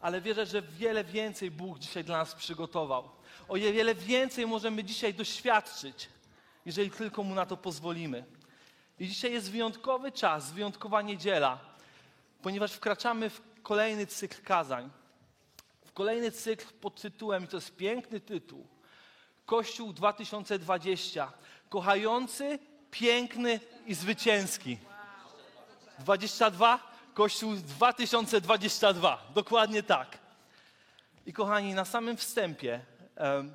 ale wierzę, że wiele więcej Bóg dzisiaj dla nas przygotował. O wiele więcej możemy dzisiaj doświadczyć, jeżeli tylko Mu na to pozwolimy. I dzisiaj jest wyjątkowy czas, wyjątkowa niedziela, ponieważ wkraczamy w kolejny cykl kazań. W kolejny cykl pod tytułem, i to jest piękny tytuł, Kościół 2020. Kochający, piękny i zwycięski. 22, Kościół 2022. Dokładnie tak. I kochani, na samym wstępie em,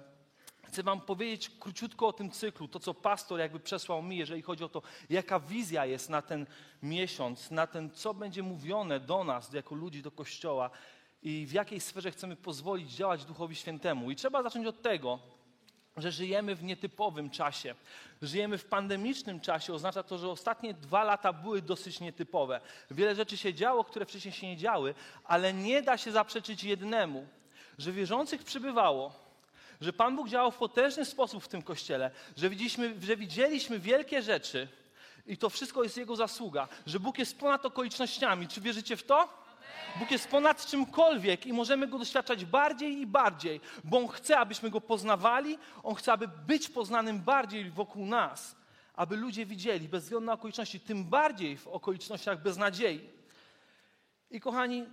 chcę Wam powiedzieć króciutko o tym cyklu, to co pastor jakby przesłał mi, jeżeli chodzi o to, jaka wizja jest na ten miesiąc, na ten, co będzie mówione do nas, jako ludzi, do Kościoła i w jakiej sferze chcemy pozwolić działać Duchowi Świętemu. I trzeba zacząć od tego, że żyjemy w nietypowym czasie. Żyjemy w pandemicznym czasie. Oznacza to, że ostatnie dwa lata były dosyć nietypowe. Wiele rzeczy się działo, które wcześniej się nie działy, ale nie da się zaprzeczyć jednemu, że wierzących przybywało, że Pan Bóg działał w potężny sposób w tym kościele, że widzieliśmy, że widzieliśmy wielkie rzeczy i to wszystko jest Jego zasługa, że Bóg jest ponad okolicznościami. Czy wierzycie w to? Bóg jest ponad czymkolwiek i możemy Go doświadczać bardziej i bardziej, bo On chce, abyśmy Go poznawali, On chce, aby być poznanym bardziej wokół nas, aby ludzie widzieli, bez względu na okoliczności, tym bardziej w okolicznościach beznadziei. I kochani,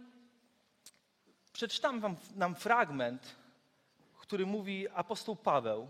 przeczytam wam nam fragment, który mówi apostoł Paweł.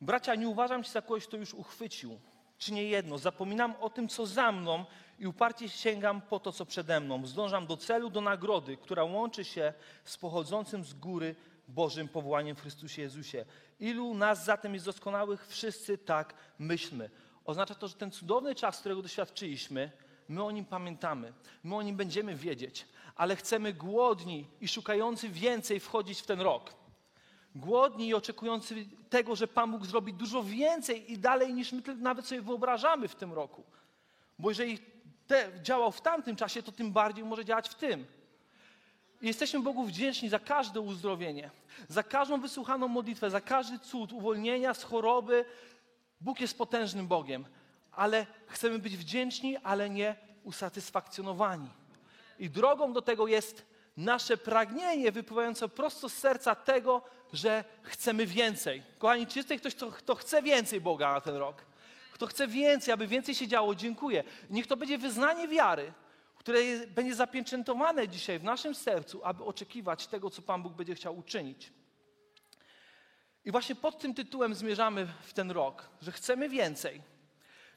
Bracia, nie uważam się za kogoś, kto już uchwycił, czy nie jedno. Zapominam o tym, co za mną i uparcie sięgam po to, co przede mną. Zdążam do celu, do nagrody, która łączy się z pochodzącym z góry Bożym powołaniem w Chrystusie Jezusie. Ilu nas zatem jest doskonałych? Wszyscy tak myślmy. Oznacza to, że ten cudowny czas, którego doświadczyliśmy, my o nim pamiętamy, my o nim będziemy wiedzieć, ale chcemy głodni i szukający więcej wchodzić w ten rok. Głodni i oczekujący tego, że Pan Bóg zrobi dużo więcej i dalej niż my nawet sobie wyobrażamy w tym roku. Bo jeżeli te, działał w tamtym czasie, to tym bardziej może działać w tym. Jesteśmy Bogu wdzięczni za każde uzdrowienie, za każdą wysłuchaną modlitwę, za każdy cud uwolnienia z choroby. Bóg jest potężnym Bogiem, ale chcemy być wdzięczni, ale nie usatysfakcjonowani. I drogą do tego jest nasze pragnienie wypływające prosto z serca tego, że chcemy więcej. Kochani, czy jest ktoś, kto, kto chce więcej Boga na ten rok? Kto chce więcej, aby więcej się działo, dziękuję. Niech to będzie wyznanie wiary, które będzie zapieczętowane dzisiaj w naszym sercu, aby oczekiwać tego, co Pan Bóg będzie chciał uczynić. I właśnie pod tym tytułem zmierzamy w ten rok, że chcemy więcej.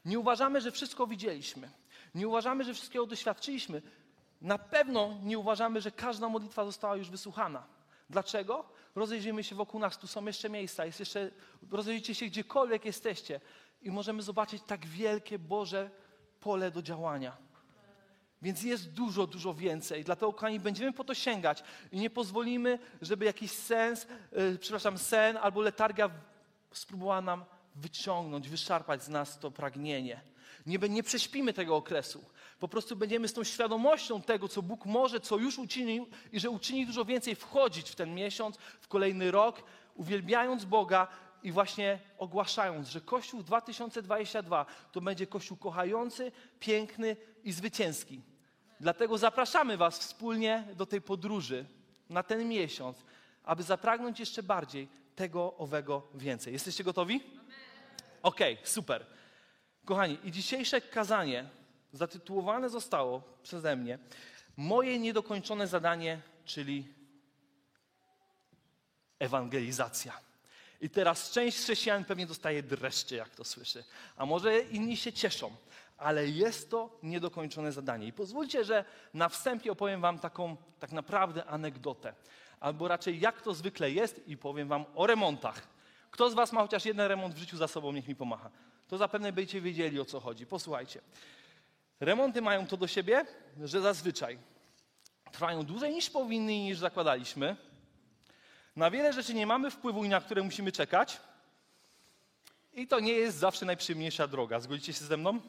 Nie uważamy, że wszystko widzieliśmy. Nie uważamy, że wszystkiego doświadczyliśmy. Na pewno nie uważamy, że każda modlitwa została już wysłuchana. Dlaczego? Rozejrzyjmy się wokół nas, tu są jeszcze miejsca, jest jeszcze, rozejrzyjcie się gdziekolwiek jesteście i możemy zobaczyć tak wielkie Boże pole do działania. Więc jest dużo, dużo więcej. Dlatego, kochani, będziemy po to sięgać i nie pozwolimy, żeby jakiś sens, yy, przepraszam, sen albo letargia spróbowała nam wyciągnąć, wyszarpać z nas to pragnienie. Nie, nie prześpimy tego okresu. Po prostu będziemy z tą świadomością tego, co Bóg może, co już uczynił i że uczyni dużo więcej, wchodzić w ten miesiąc, w kolejny rok, uwielbiając Boga i właśnie ogłaszając, że Kościół 2022 to będzie Kościół kochający, piękny i zwycięski. Dlatego zapraszamy Was wspólnie do tej podróży na ten miesiąc, aby zapragnąć jeszcze bardziej tego, owego więcej. Jesteście gotowi? Okej, okay, super. Kochani, i dzisiejsze kazanie zatytułowane zostało przeze mnie Moje niedokończone zadanie, czyli ewangelizacja. I teraz część chrześcijan pewnie dostaje dreszcze, jak to słyszy, a może inni się cieszą, ale jest to niedokończone zadanie. I pozwólcie, że na wstępie opowiem Wam taką tak naprawdę anegdotę, albo raczej jak to zwykle jest i powiem Wam o remontach. Kto z Was ma chociaż jeden remont w życiu za sobą, niech mi pomacha. To zapewne będziecie wiedzieli, o co chodzi. Posłuchajcie. Remonty mają to do siebie, że zazwyczaj trwają dłużej niż powinny i niż zakładaliśmy. Na wiele rzeczy nie mamy wpływu i na które musimy czekać. I to nie jest zawsze najprzyjemniejsza droga. Zgodzicie się ze mną?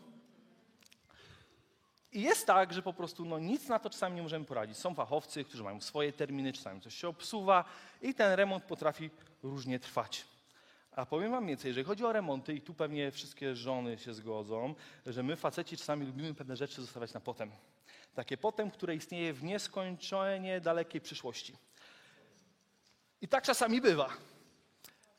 I jest tak, że po prostu no, nic na to czasami nie możemy poradzić. Są fachowcy, którzy mają swoje terminy, czasami coś się obsuwa i ten remont potrafi różnie trwać. A powiem wam więcej, jeżeli chodzi o remonty, i tu pewnie wszystkie żony się zgodzą, że my faceci czasami lubimy pewne rzeczy zostawiać na potem. Takie potem, które istnieje w nieskończenie dalekiej przyszłości. I tak czasami bywa.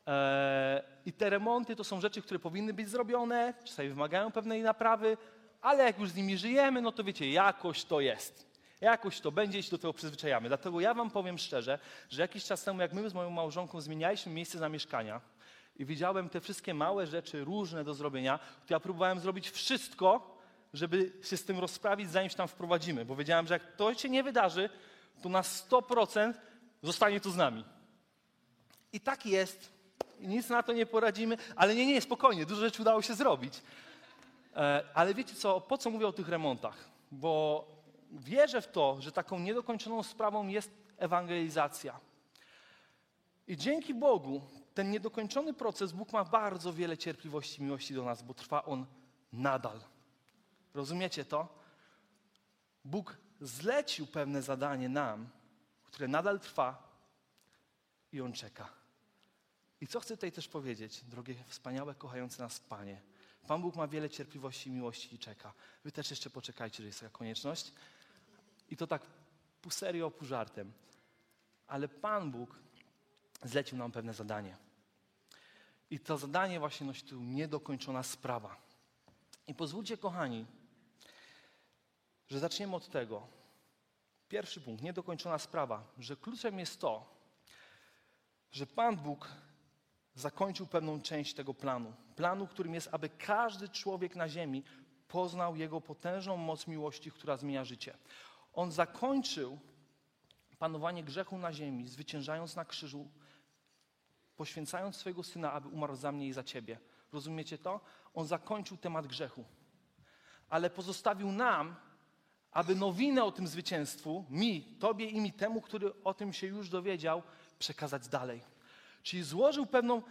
Eee, I te remonty to są rzeczy, które powinny być zrobione, czasami wymagają pewnej naprawy, ale jak już z nimi żyjemy, no to wiecie, jakoś to jest. Jakoś to będzie i się do tego przyzwyczajamy. Dlatego ja wam powiem szczerze, że jakiś czas temu, jak my z moją małżonką zmienialiśmy miejsce zamieszkania i widziałem te wszystkie małe rzeczy różne do zrobienia, to ja próbowałem zrobić wszystko, żeby się z tym rozprawić, zanim się tam wprowadzimy. Bo wiedziałem, że jak to się nie wydarzy, to na 100% zostanie to z nami. I tak jest. Nic na to nie poradzimy, ale nie, nie, spokojnie, dużo rzeczy udało się zrobić. E, ale wiecie co, po co mówię o tych remontach? Bo wierzę w to, że taką niedokończoną sprawą jest ewangelizacja. I dzięki Bogu ten niedokończony proces, Bóg ma bardzo wiele cierpliwości i miłości do nas, bo trwa on nadal. Rozumiecie to? Bóg zlecił pewne zadanie nam, które nadal trwa i on czeka. I co chcę tutaj też powiedzieć, drogie, wspaniałe, kochające nas Panie? Pan Bóg ma wiele cierpliwości miłości i czeka. Wy też jeszcze poczekajcie, że jest taka konieczność. I to tak pół serio, pół żartem. Ale Pan Bóg zlecił nam pewne zadanie. I to zadanie właśnie nosi tu niedokończona sprawa. I pozwólcie, kochani, że zaczniemy od tego. Pierwszy punkt, niedokończona sprawa, że kluczem jest to, że Pan Bóg zakończył pewną część tego planu. Planu, którym jest, aby każdy człowiek na ziemi poznał Jego potężną moc miłości, która zmienia życie. On zakończył panowanie grzechu na ziemi, zwyciężając na krzyżu, poświęcając swojego Syna, aby umarł za mnie i za Ciebie. Rozumiecie to? On zakończył temat grzechu. Ale pozostawił nam, aby nowinę o tym zwycięstwu, mi, Tobie i mi, temu, który o tym się już dowiedział, przekazać dalej. Czyli złożył pewną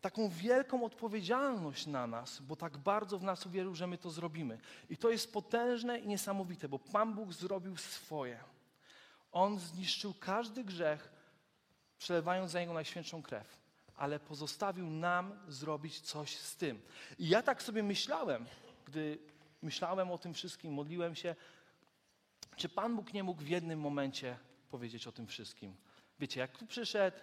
taką wielką odpowiedzialność na nas, bo tak bardzo w nas uwierzył, że my to zrobimy. I to jest potężne i niesamowite, bo Pan Bóg zrobił swoje. On zniszczył każdy grzech, przelewając za niego najświętszą krew, ale pozostawił nam zrobić coś z tym. I ja tak sobie myślałem, gdy myślałem o tym wszystkim, modliłem się, czy Pan Bóg nie mógł w jednym momencie powiedzieć o tym wszystkim. Wiecie, jak tu przyszedł,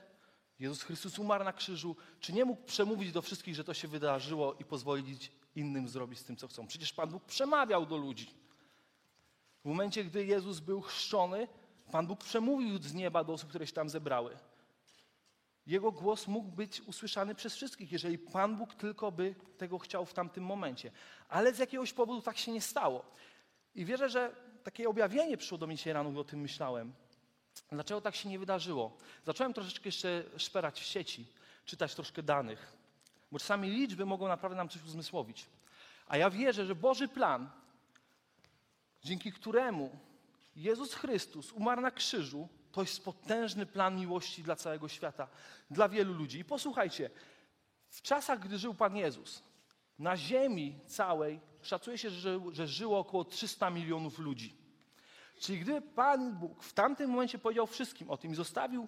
Jezus Chrystus umarł na krzyżu, czy nie mógł przemówić do wszystkich, że to się wydarzyło i pozwolić innym zrobić z tym, co chcą? Przecież Pan Bóg przemawiał do ludzi. W momencie, gdy Jezus był chrzczony, Pan Bóg przemówił z nieba do osób, które się tam zebrały. Jego głos mógł być usłyszany przez wszystkich, jeżeli Pan Bóg tylko by tego chciał w tamtym momencie. Ale z jakiegoś powodu tak się nie stało. I wierzę, że takie objawienie przyszło do mnie dzisiaj rano, gdy o tym myślałem. Dlaczego tak się nie wydarzyło? Zacząłem troszeczkę jeszcze szperać w sieci, czytać troszkę danych, bo czasami liczby mogą naprawdę nam coś uzmysłowić. A ja wierzę, że Boży plan, dzięki któremu Jezus Chrystus umarł na krzyżu, to jest potężny plan miłości dla całego świata, dla wielu ludzi. I posłuchajcie, w czasach, gdy żył Pan Jezus, na ziemi całej szacuje się, że, że żyło około 300 milionów ludzi. Czyli gdy Pan Bóg w tamtym momencie powiedział wszystkim o tym i zostawił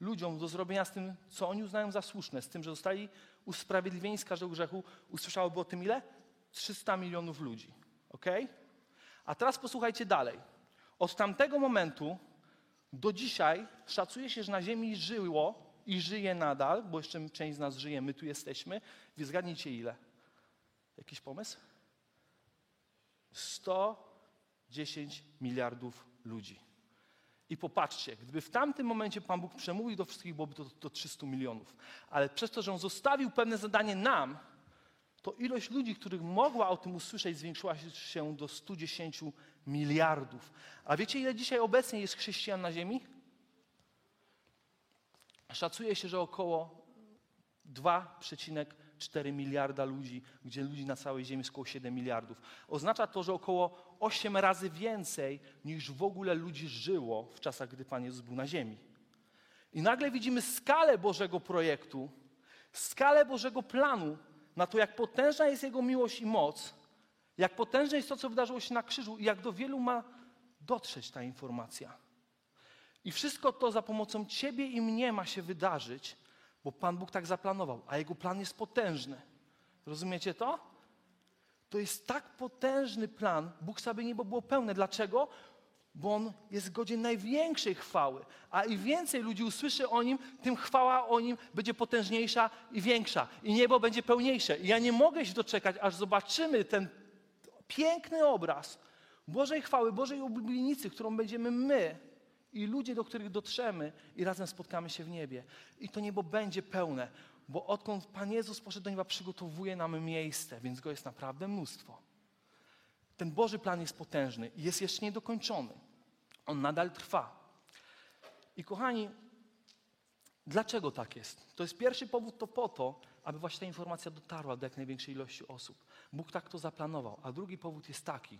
ludziom do zrobienia z tym, co oni uznają za słuszne, z tym, że zostali usprawiedliwieni z każdego grzechu, usłyszałoby o tym ile? 300 milionów ludzi. Ok? A teraz posłuchajcie dalej. Od tamtego momentu do dzisiaj szacuje się, że na Ziemi żyło i żyje nadal, bo jeszcze część z nas żyje, my tu jesteśmy. Więc zgadnijcie ile? Jakiś pomysł? 110 miliardów ludzi. I popatrzcie, gdyby w tamtym momencie Pan Bóg przemówił do wszystkich, byłoby to do 300 milionów. Ale przez to, że On zostawił pewne zadanie nam, to ilość ludzi, których mogła o tym usłyszeć, zwiększyła się do 110 miliardów. A wiecie, ile dzisiaj obecnie jest chrześcijan na Ziemi? Szacuje się, że około 4 miliarda ludzi, gdzie ludzi na całej Ziemi jest około 7 miliardów. Oznacza to, że około 8 razy więcej niż w ogóle ludzi żyło w czasach, gdy Pan Jezus był na Ziemi. I nagle widzimy skalę Bożego projektu, skalę Bożego planu na to, jak potężna jest Jego miłość i moc, jak potężne jest to, co wydarzyło się na krzyżu i jak do wielu ma dotrzeć ta informacja. I wszystko to za pomocą Ciebie i mnie ma się wydarzyć, bo Pan Bóg tak zaplanował, a Jego plan jest potężny. Rozumiecie to? To jest tak potężny plan. Bóg sobie niebo było pełne. Dlaczego? Bo On jest godzien największej chwały. A im więcej ludzi usłyszy o Nim, tym chwała o Nim będzie potężniejsza i większa. I niebo będzie pełniejsze. I ja nie mogę się doczekać, aż zobaczymy ten piękny obraz Bożej chwały, Bożej oblienicy, którą będziemy my i ludzie, do których dotrzemy i razem spotkamy się w niebie. I to niebo będzie pełne, bo odkąd Pan Jezus poszedł do nieba, przygotowuje nam miejsce, więc go jest naprawdę mnóstwo. Ten Boży plan jest potężny i jest jeszcze niedokończony. On nadal trwa. I kochani, dlaczego tak jest? To jest pierwszy powód to po to, aby właśnie ta informacja dotarła do jak największej ilości osób. Bóg tak to zaplanował. A drugi powód jest taki,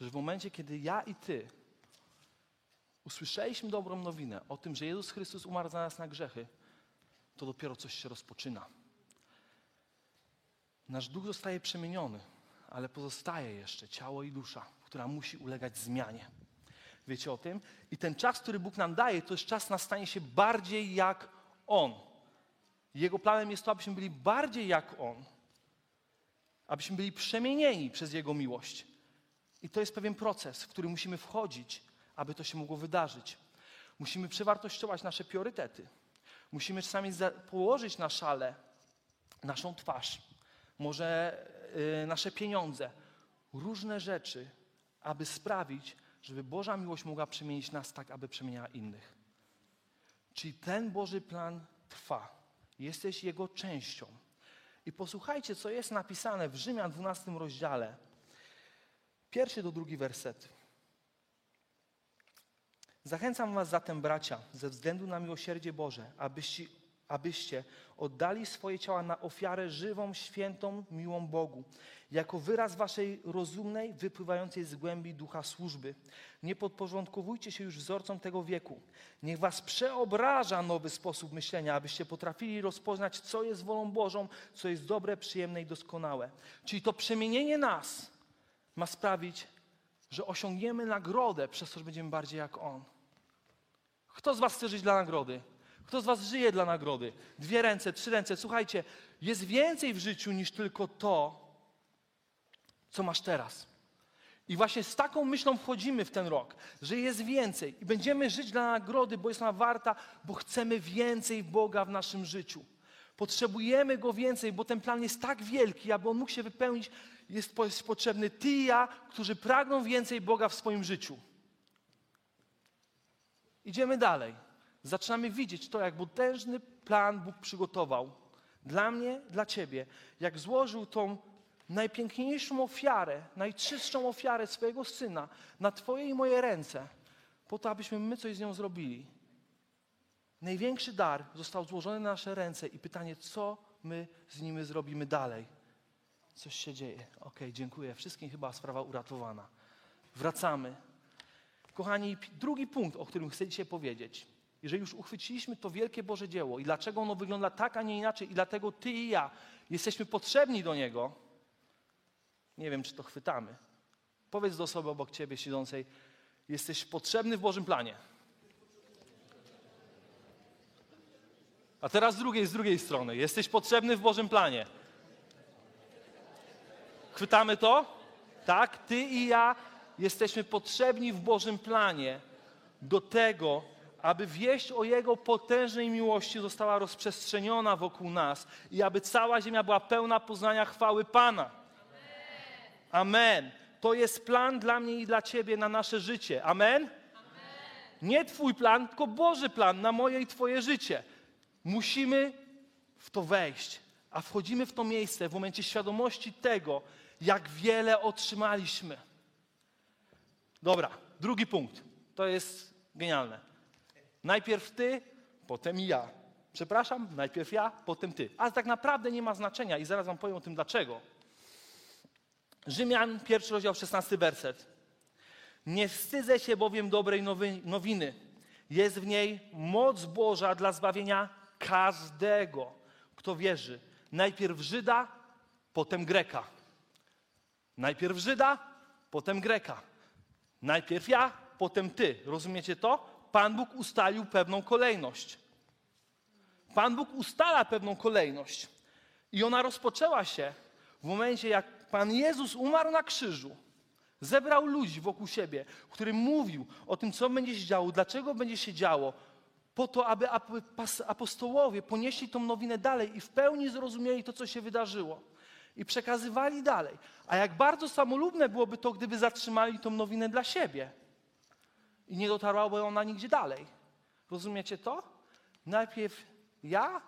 że w momencie, kiedy ja i ty usłyszeliśmy dobrą nowinę o tym, że Jezus Chrystus umarł za nas na grzechy, to dopiero coś się rozpoczyna. Nasz duch zostaje przemieniony, ale pozostaje jeszcze ciało i dusza, która musi ulegać zmianie. Wiecie o tym? I ten czas, który Bóg nam daje, to jest czas na stanie się bardziej jak On. Jego planem jest to, abyśmy byli bardziej jak On. Abyśmy byli przemienieni przez Jego miłość. I to jest pewien proces, w który musimy wchodzić, aby to się mogło wydarzyć. Musimy przewartościować nasze priorytety. Musimy czasami położyć na szale naszą twarz, może yy, nasze pieniądze, różne rzeczy, aby sprawić, żeby Boża miłość mogła przemienić nas tak, aby przemieniała innych. Czyli ten Boży plan trwa. Jesteś Jego częścią. I posłuchajcie, co jest napisane w Rzymian 12 rozdziale. Pierwszy do drugi werset. Zachęcam Was zatem, bracia, ze względu na miłosierdzie Boże, abyście, abyście oddali swoje ciała na ofiarę żywą, świętą, miłą Bogu, jako wyraz Waszej rozumnej, wypływającej z głębi ducha służby. Nie podporządkowujcie się już wzorcom tego wieku. Niech Was przeobraża nowy sposób myślenia, abyście potrafili rozpoznać, co jest wolą Bożą, co jest dobre, przyjemne i doskonałe. Czyli to przemienienie nas ma sprawić, że osiągniemy nagrodę przez to, że będziemy bardziej jak On. Kto z Was chce żyć dla nagrody? Kto z Was żyje dla nagrody? Dwie ręce, trzy ręce. Słuchajcie, jest więcej w życiu niż tylko to, co masz teraz. I właśnie z taką myślą wchodzimy w ten rok, że jest więcej i będziemy żyć dla nagrody, bo jest ona warta, bo chcemy więcej Boga w naszym życiu. Potrzebujemy Go więcej, bo ten plan jest tak wielki, aby On mógł się wypełnić jest potrzebny Ty i ja, którzy pragną więcej Boga w swoim życiu. Idziemy dalej. Zaczynamy widzieć to, jak potężny plan Bóg przygotował dla mnie, dla Ciebie. Jak złożył tą najpiękniejszą ofiarę, najczystszą ofiarę swojego Syna na Twoje i moje ręce, po to, abyśmy my coś z nią zrobili. Największy dar został złożony na nasze ręce i pytanie, co my z nimi zrobimy dalej. Coś się dzieje. Ok, dziękuję. Wszystkim chyba sprawa uratowana. Wracamy. Kochani, drugi punkt, o którym chcę dzisiaj powiedzieć. Jeżeli już uchwyciliśmy to wielkie Boże dzieło i dlaczego ono wygląda tak, a nie inaczej, i dlatego Ty i ja jesteśmy potrzebni do niego, nie wiem, czy to chwytamy. Powiedz do osoby obok Ciebie siedzącej, jesteś potrzebny w Bożym planie. A teraz z drugiej, z drugiej strony, jesteś potrzebny w Bożym planie. Chwytamy to? Tak? Ty i ja jesteśmy potrzebni w Bożym planie do tego, aby wieść o Jego potężnej miłości została rozprzestrzeniona wokół nas i aby cała ziemia była pełna poznania chwały Pana. Amen. To jest plan dla mnie i dla Ciebie na nasze życie. Amen? Nie Twój plan, tylko Boży plan na moje i Twoje życie. Musimy w to wejść, a wchodzimy w to miejsce w momencie świadomości tego, jak wiele otrzymaliśmy. Dobra, drugi punkt. To jest genialne. Najpierw ty, potem ja. Przepraszam, najpierw ja, potem ty. A tak naprawdę nie ma znaczenia i zaraz wam powiem o tym dlaczego. Rzymian, pierwszy rozdział, 16 werset. Nie wstydzę się bowiem dobrej nowiny. Jest w niej moc Boża dla zbawienia każdego, kto wierzy. Najpierw Żyda, potem Greka. Najpierw Żyda, potem Greka. Najpierw ja, potem ty. Rozumiecie to? Pan Bóg ustalił pewną kolejność. Pan Bóg ustala pewną kolejność. I ona rozpoczęła się w momencie, jak Pan Jezus umarł na krzyżu. Zebrał ludzi wokół siebie, którym mówił o tym, co będzie się działo, dlaczego będzie się działo, po to, aby apostołowie ponieśli tą nowinę dalej i w pełni zrozumieli to, co się wydarzyło. I przekazywali dalej. A jak bardzo samolubne byłoby to, gdyby zatrzymali tą nowinę dla siebie i nie dotarłaby ona nigdzie dalej. Rozumiecie to? Najpierw ja,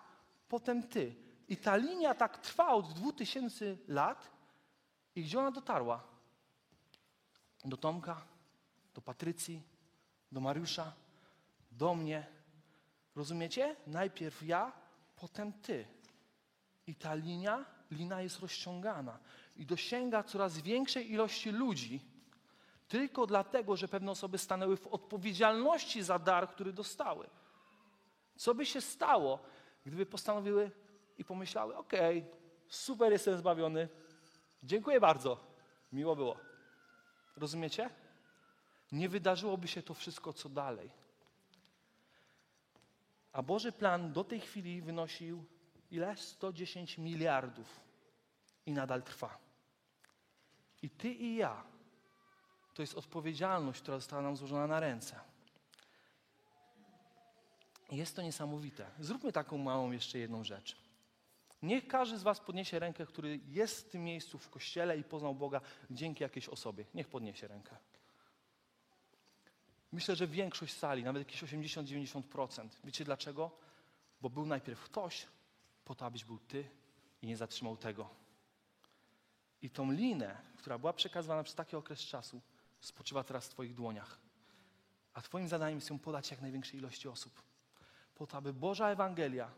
potem ty. I ta linia tak trwa od 2000 lat. I gdzie ona dotarła? Do Tomka, do Patrycji, do Mariusza, do mnie. Rozumiecie? Najpierw ja, potem ty. I ta linia, lina jest rozciągana i dosięga coraz większej ilości ludzi, tylko dlatego, że pewne osoby stanęły w odpowiedzialności za dar, który dostały. Co by się stało, gdyby postanowiły i pomyślały: OK, super, jestem zbawiony, dziękuję bardzo, miło było. Rozumiecie? Nie wydarzyłoby się to wszystko, co dalej. A Boży plan do tej chwili wynosił ile? 110 miliardów i nadal trwa. I ty i ja to jest odpowiedzialność, która została nam złożona na ręce. Jest to niesamowite. Zróbmy taką małą jeszcze jedną rzecz. Niech każdy z Was podniesie rękę, który jest w tym miejscu w kościele i poznał Boga dzięki jakiejś osobie. Niech podniesie rękę. Myślę, że większość sali, nawet jakieś 80-90%. Wiecie dlaczego? Bo był najpierw ktoś, po to, abyś był Ty i nie zatrzymał tego. I tą linę, która była przekazywana przez taki okres czasu, spoczywa teraz w Twoich dłoniach. A Twoim zadaniem jest ją podać jak największej ilości osób. Po to, aby Boża Ewangelia,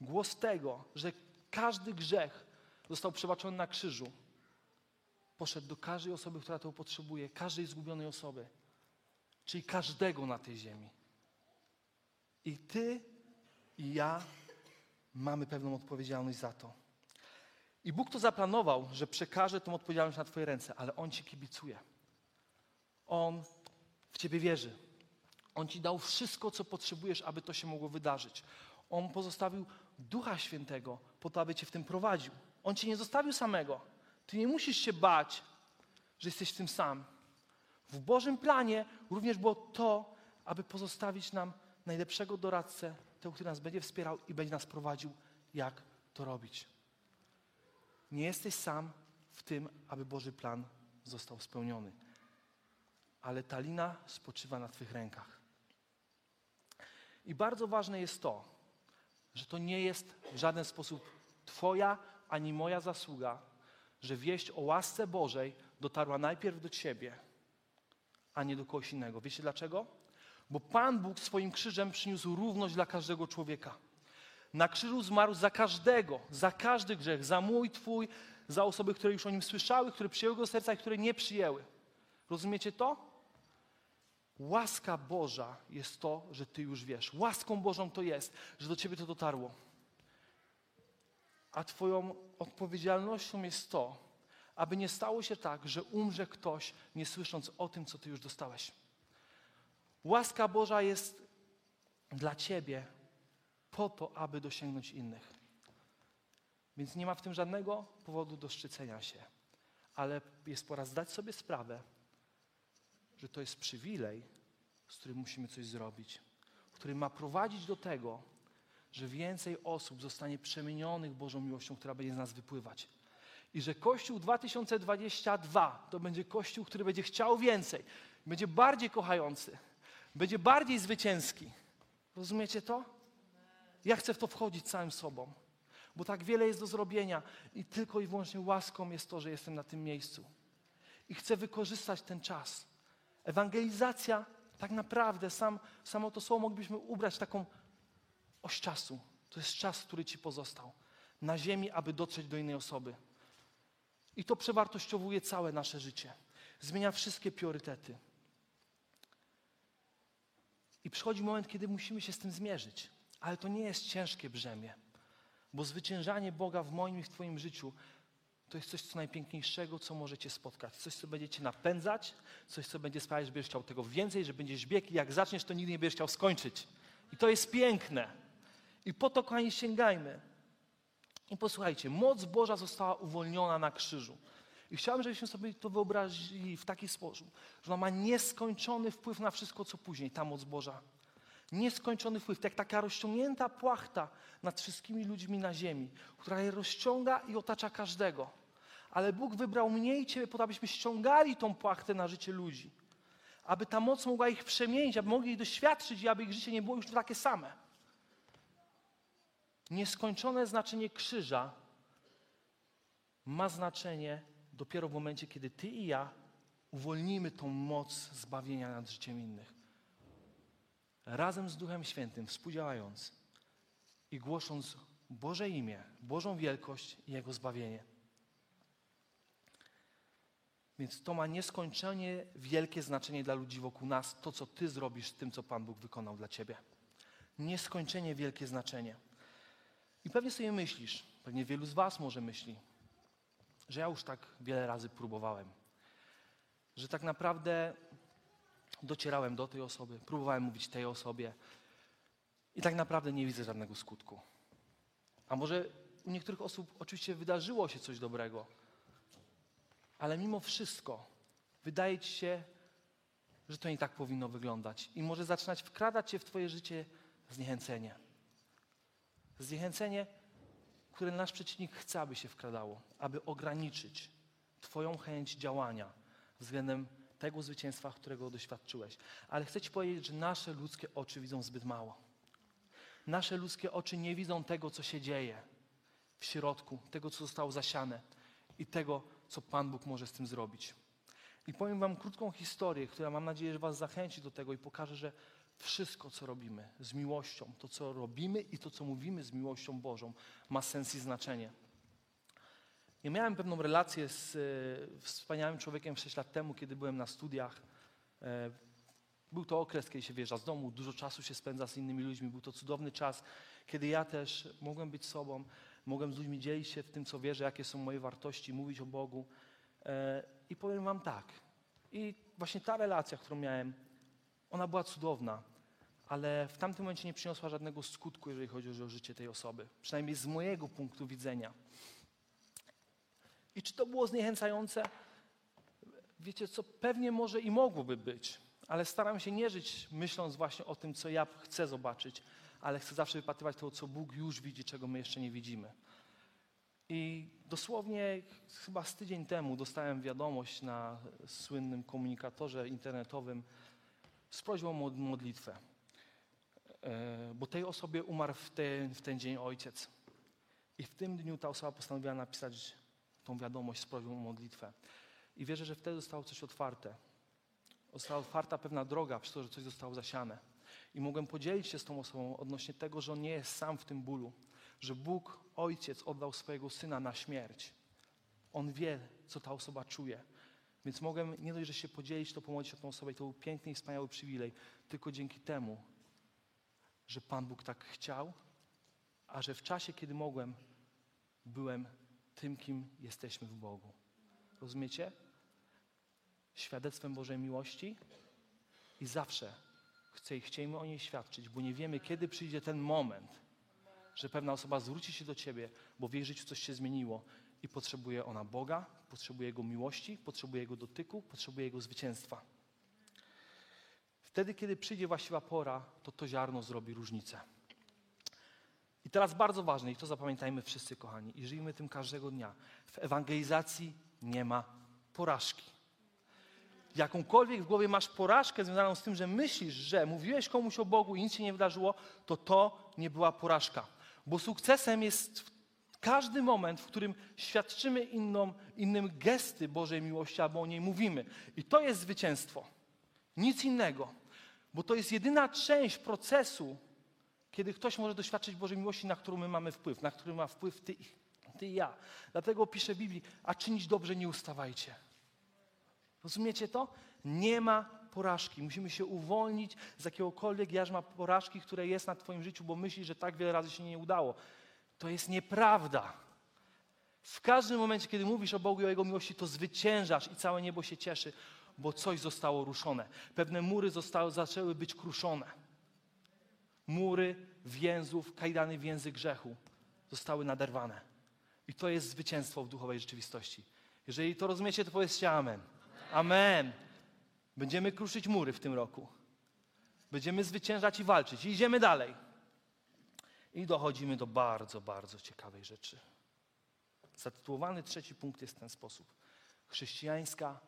głos tego, że każdy grzech został przebaczony na krzyżu, poszedł do każdej osoby, która to potrzebuje, każdej zgubionej osoby, czyli każdego na tej ziemi. I Ty i ja mamy pewną odpowiedzialność za to. I Bóg to zaplanował, że przekaże tę odpowiedzialność na Twoje ręce, ale On Ci kibicuje. On w Ciebie wierzy. On Ci dał wszystko, co potrzebujesz, aby to się mogło wydarzyć. On pozostawił Ducha Świętego po to, aby Cię w tym prowadził. On Cię nie zostawił samego. Ty nie musisz się bać, że jesteś w tym sam. W Bożym planie również było to, aby pozostawić nam najlepszego doradcę, tego, który nas będzie wspierał i będzie nas prowadził, jak to robić. Nie jesteś sam w tym, aby Boży plan został spełniony. Ale ta lina spoczywa na Twych rękach. I bardzo ważne jest to, że to nie jest w żaden sposób Twoja ani moja zasługa, że wieść o łasce Bożej dotarła najpierw do Ciebie, a nie do kogoś innego. Wiecie dlaczego? Bo Pan Bóg swoim krzyżem przyniósł równość dla każdego człowieka. Na krzyżu zmarł za każdego, za każdy grzech, za mój, Twój, za osoby, które już o nim słyszały, które przyjęły go do serca i które nie przyjęły. Rozumiecie to? Łaska Boża jest to, że Ty już wiesz. Łaską Bożą to jest, że do Ciebie to dotarło. A Twoją odpowiedzialnością jest to, aby nie stało się tak, że umrze ktoś, nie słysząc o tym, co Ty już dostałeś. Łaska Boża jest dla Ciebie po to, aby dosięgnąć innych. Więc nie ma w tym żadnego powodu do szczycenia się. Ale jest pora zdać sobie sprawę, że to jest przywilej, z którym musimy coś zrobić, który ma prowadzić do tego, że więcej osób zostanie przemienionych Bożą miłością, która będzie z nas wypływać. I że Kościół 2022 to będzie Kościół, który będzie chciał więcej, będzie bardziej kochający, będzie bardziej zwycięski. Rozumiecie to? Ja chcę w to wchodzić całym sobą, bo tak wiele jest do zrobienia i tylko i wyłącznie łaską jest to, że jestem na tym miejscu. I chcę wykorzystać ten czas. Ewangelizacja, tak naprawdę, sam, samo to słowo moglibyśmy ubrać taką oś czasu. To jest czas, który ci pozostał na ziemi, aby dotrzeć do innej osoby. I to przewartościowuje całe nasze życie. Zmienia wszystkie priorytety. I przychodzi moment, kiedy musimy się z tym zmierzyć. Ale to nie jest ciężkie brzemię, bo zwyciężanie Boga w moim i w Twoim życiu to jest coś, co najpiękniejszego, co możecie spotkać. Coś, co będziecie napędzać, coś, co będzie sprawiać, że będziesz chciał tego więcej, że będziesz biegł i jak zaczniesz, to nigdy nie będziesz chciał skończyć. I to jest piękne. I po to, kochani, sięgajmy. I posłuchajcie, moc Boża została uwolniona na krzyżu. I chciałem, żebyśmy sobie to wyobrazili w taki sposób, że ona ma nieskończony wpływ na wszystko, co później, ta moc Boża. Nieskończony wpływ, tak jak taka rozciągnięta płachta nad wszystkimi ludźmi na ziemi, która je rozciąga i otacza każdego. Ale Bóg wybrał mnie i Ciebie po to, abyśmy ściągali tą płachtę na życie ludzi. Aby ta moc mogła ich przemienić, aby mogli jej doświadczyć i aby ich życie nie było już takie same. Nieskończone znaczenie krzyża ma znaczenie dopiero w momencie, kiedy Ty i ja uwolnimy tą moc zbawienia nad życiem innych. Razem z Duchem Świętym, współdziałając i głosząc Boże imię, Bożą wielkość i Jego zbawienie. Więc to ma nieskończenie wielkie znaczenie dla ludzi wokół nas, to co Ty zrobisz z tym, co Pan Bóg wykonał dla Ciebie. Nieskończenie wielkie znaczenie. I pewnie sobie myślisz, pewnie wielu z Was może myśli, że ja już tak wiele razy próbowałem, że tak naprawdę docierałem do tej osoby, próbowałem mówić tej osobie i tak naprawdę nie widzę żadnego skutku. A może u niektórych osób oczywiście wydarzyło się coś dobrego, ale mimo wszystko wydaje ci się, że to nie tak powinno wyglądać i może zaczynać wkradać się w Twoje życie zniechęcenie. Zniechęcenie, które nasz przeciwnik chce, aby się wkradało, aby ograniczyć Twoją chęć działania względem tego zwycięstwa, którego doświadczyłeś. Ale chcę Ci powiedzieć, że nasze ludzkie oczy widzą zbyt mało. Nasze ludzkie oczy nie widzą tego, co się dzieje w środku, tego, co zostało zasiane i tego, co Pan Bóg może z tym zrobić. I powiem Wam krótką historię, która mam nadzieję, że Was zachęci do tego i pokaże, że wszystko, co robimy z miłością, to, co robimy i to, co mówimy z miłością Bożą, ma sens i znaczenie. Ja miałem pewną relację z e, wspaniałym człowiekiem 6 lat temu, kiedy byłem na studiach. E, był to okres, kiedy się wyjeżdża z domu, dużo czasu się spędza z innymi ludźmi. Był to cudowny czas, kiedy ja też mogłem być sobą, mogłem z ludźmi dzielić się w tym, co wierzę, jakie są moje wartości, mówić o Bogu. E, I powiem Wam tak. I właśnie ta relacja, którą miałem, ona była cudowna, ale w tamtym momencie nie przyniosła żadnego skutku, jeżeli chodzi o życie tej osoby. Przynajmniej z mojego punktu widzenia. I czy to było zniechęcające? Wiecie co, pewnie może i mogłoby być, ale staram się nie żyć myśląc właśnie o tym, co ja chcę zobaczyć, ale chcę zawsze wypatrywać to, co Bóg już widzi, czego my jeszcze nie widzimy. I dosłownie chyba z tydzień temu dostałem wiadomość na słynnym komunikatorze internetowym z prośbą o modlitwę, E, bo tej osobie umarł w ten, w ten dzień ojciec. I w tym dniu ta osoba postanowiła napisać tą wiadomość z prośbą o modlitwę. I wierzę, że wtedy zostało coś otwarte. Została otwarta pewna droga przez to, że coś zostało zasiane. I mogłem podzielić się z tą osobą odnośnie tego, że on nie jest sam w tym bólu, że Bóg, Ojciec, oddał swojego Syna na śmierć. On wie, co ta osoba czuje. Więc mogłem nie dość, że się podzielić, to pomodlić się tą osobę i to był piękny i wspaniały przywilej. Tylko dzięki temu, że Pan Bóg tak chciał, a że w czasie, kiedy mogłem, byłem tym, kim jesteśmy w Bogu. Rozumiecie? Świadectwem Bożej miłości i zawsze chcę i o niej świadczyć, bo nie wiemy, kiedy przyjdzie ten moment, że pewna osoba zwróci się do Ciebie, bo w jej życiu coś się zmieniło i potrzebuje ona Boga, potrzebuje Jego miłości, potrzebuje Jego dotyku, potrzebuje Jego zwycięstwa. Wtedy, kiedy przyjdzie właściwa pora, to to ziarno zrobi różnicę. I teraz bardzo ważne, i to zapamiętajmy wszyscy, kochani, i żyjmy tym każdego dnia. W ewangelizacji nie ma porażki. Jakąkolwiek w głowie masz porażkę związaną z tym, że myślisz, że mówiłeś komuś o Bogu i nic się nie wydarzyło, to to nie była porażka. Bo sukcesem jest każdy moment, w którym świadczymy inną, innym gesty Bożej miłości albo o niej mówimy. I to jest zwycięstwo. Nic innego. Bo to jest jedyna część procesu, Kiedy ktoś może doświadczyć Bożej miłości, na którą my mamy wpływ, na który ma wpływ ty, ty i ja. Dlatego pisze w Biblii, a czynić dobrze nie ustawajcie. Rozumiecie to? Nie ma porażki. Musimy się uwolnić z jakiegokolwiek jarzma porażki, które jest na Twoim życiu, bo myślisz, że tak wiele razy się nie udało. To jest nieprawda. W każdym momencie, kiedy mówisz o Bogu i o Jego miłości, to zwyciężasz i całe niebo się cieszy, bo coś zostało ruszone. Pewne mury zostały, zaczęły być kruszone. Mury więzów, kajdany więzy grzechu zostały naderwane. I to jest zwycięstwo w duchowej rzeczywistości. Jeżeli to rozumiecie, to powiedzcie amen. Amen. Będziemy kruszyć mury w tym roku. Będziemy zwyciężać i walczyć. I idziemy dalej. I dochodzimy do bardzo, bardzo ciekawej rzeczy. Zatytułowany trzeci punkt jest w ten sposób. Chrześcijańska